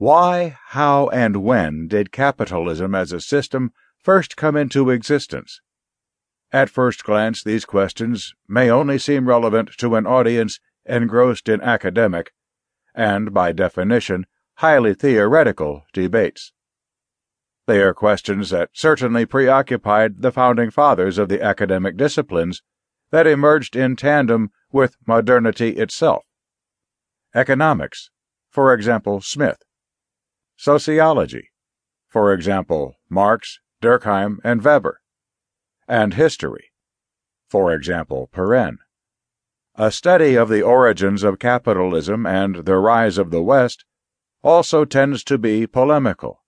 Why, how, and when did capitalism as a system first come into existence? At first glance, these questions may only seem relevant to an audience engrossed in academic, and by definition, highly theoretical debates. They are questions that certainly preoccupied the founding fathers of the academic disciplines that emerged in tandem with modernity itself. Economics, for example, Smith sociology, for example, Marx, Durkheim, and Weber, and history, for example, Pirenne. A study of the origins of capitalism and the rise of the West also tends to be polemical.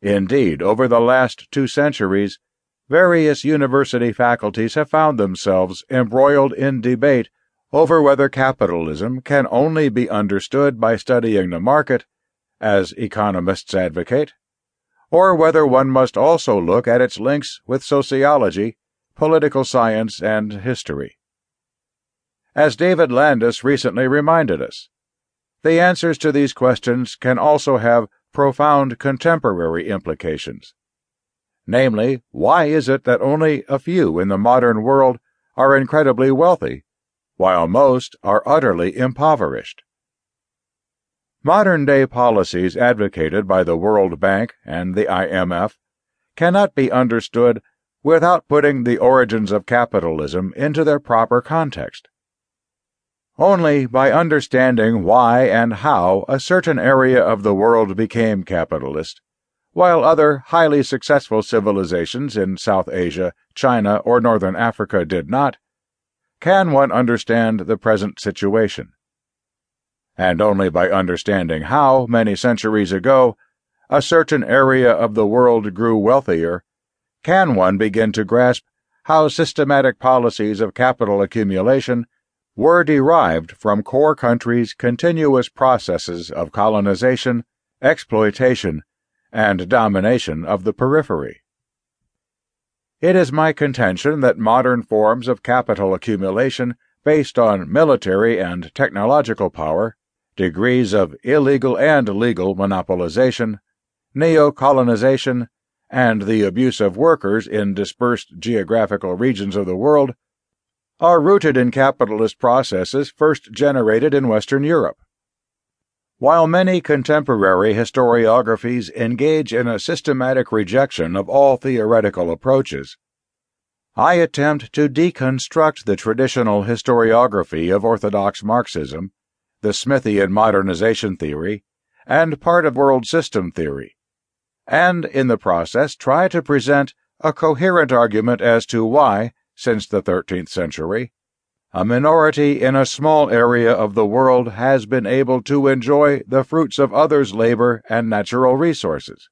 Indeed, over the last two centuries, various university faculties have found themselves embroiled in debate over whether capitalism can only be understood by studying the market as economists advocate, or whether one must also look at its links with sociology, political science, and history. As David Landes recently reminded us, the answers to these questions can also have profound contemporary implications. Namely, why is it that only a few in the modern world are incredibly wealthy, while most are utterly impoverished? Modern day policies advocated by the World Bank and the IMF cannot be understood without putting the origins of capitalism into their proper context. Only by understanding why and how a certain area of the world became capitalist, while other highly successful civilizations in South Asia, China, or Northern Africa did not, can one understand the present situation and only by understanding how, many centuries ago, a certain area of the world grew wealthier, can one begin to grasp how systematic policies of capital accumulation were derived from core countries' continuous processes of colonization, exploitation, and domination of the periphery. It is my contention that modern forms of capital accumulation based on military and technological power degrees of illegal and legal monopolization, neo-colonization, and the abuse of workers in dispersed geographical regions of the world are rooted in capitalist processes first generated in Western Europe. While many contemporary historiographies engage in a systematic rejection of all theoretical approaches, I attempt to deconstruct the traditional historiography of Orthodox Marxism the Smithian modernization theory, and part of world system theory, and in the process try to present a coherent argument as to why, since the 13th century, a minority in a small area of the world has been able to enjoy the fruits of others' labor and natural resources.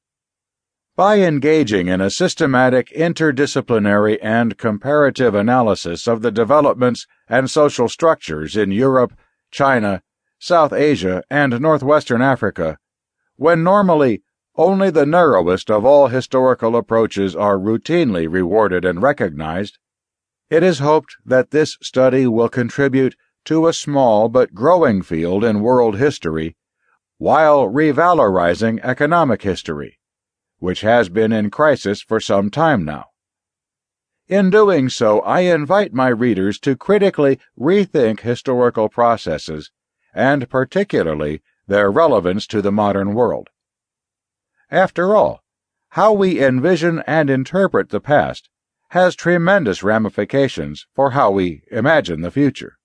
By engaging in a systematic, interdisciplinary, and comparative analysis of the developments and social structures in Europe, China, South Asia, and northwestern Africa, when normally only the narrowest of all historical approaches are routinely rewarded and recognized, it is hoped that this study will contribute to a small but growing field in world history while revalorizing economic history, which has been in crisis for some time now. In doing so, I invite my readers to critically rethink historical processes and particularly their relevance to the modern world. After all, how we envision and interpret the past has tremendous ramifications for how we imagine the future.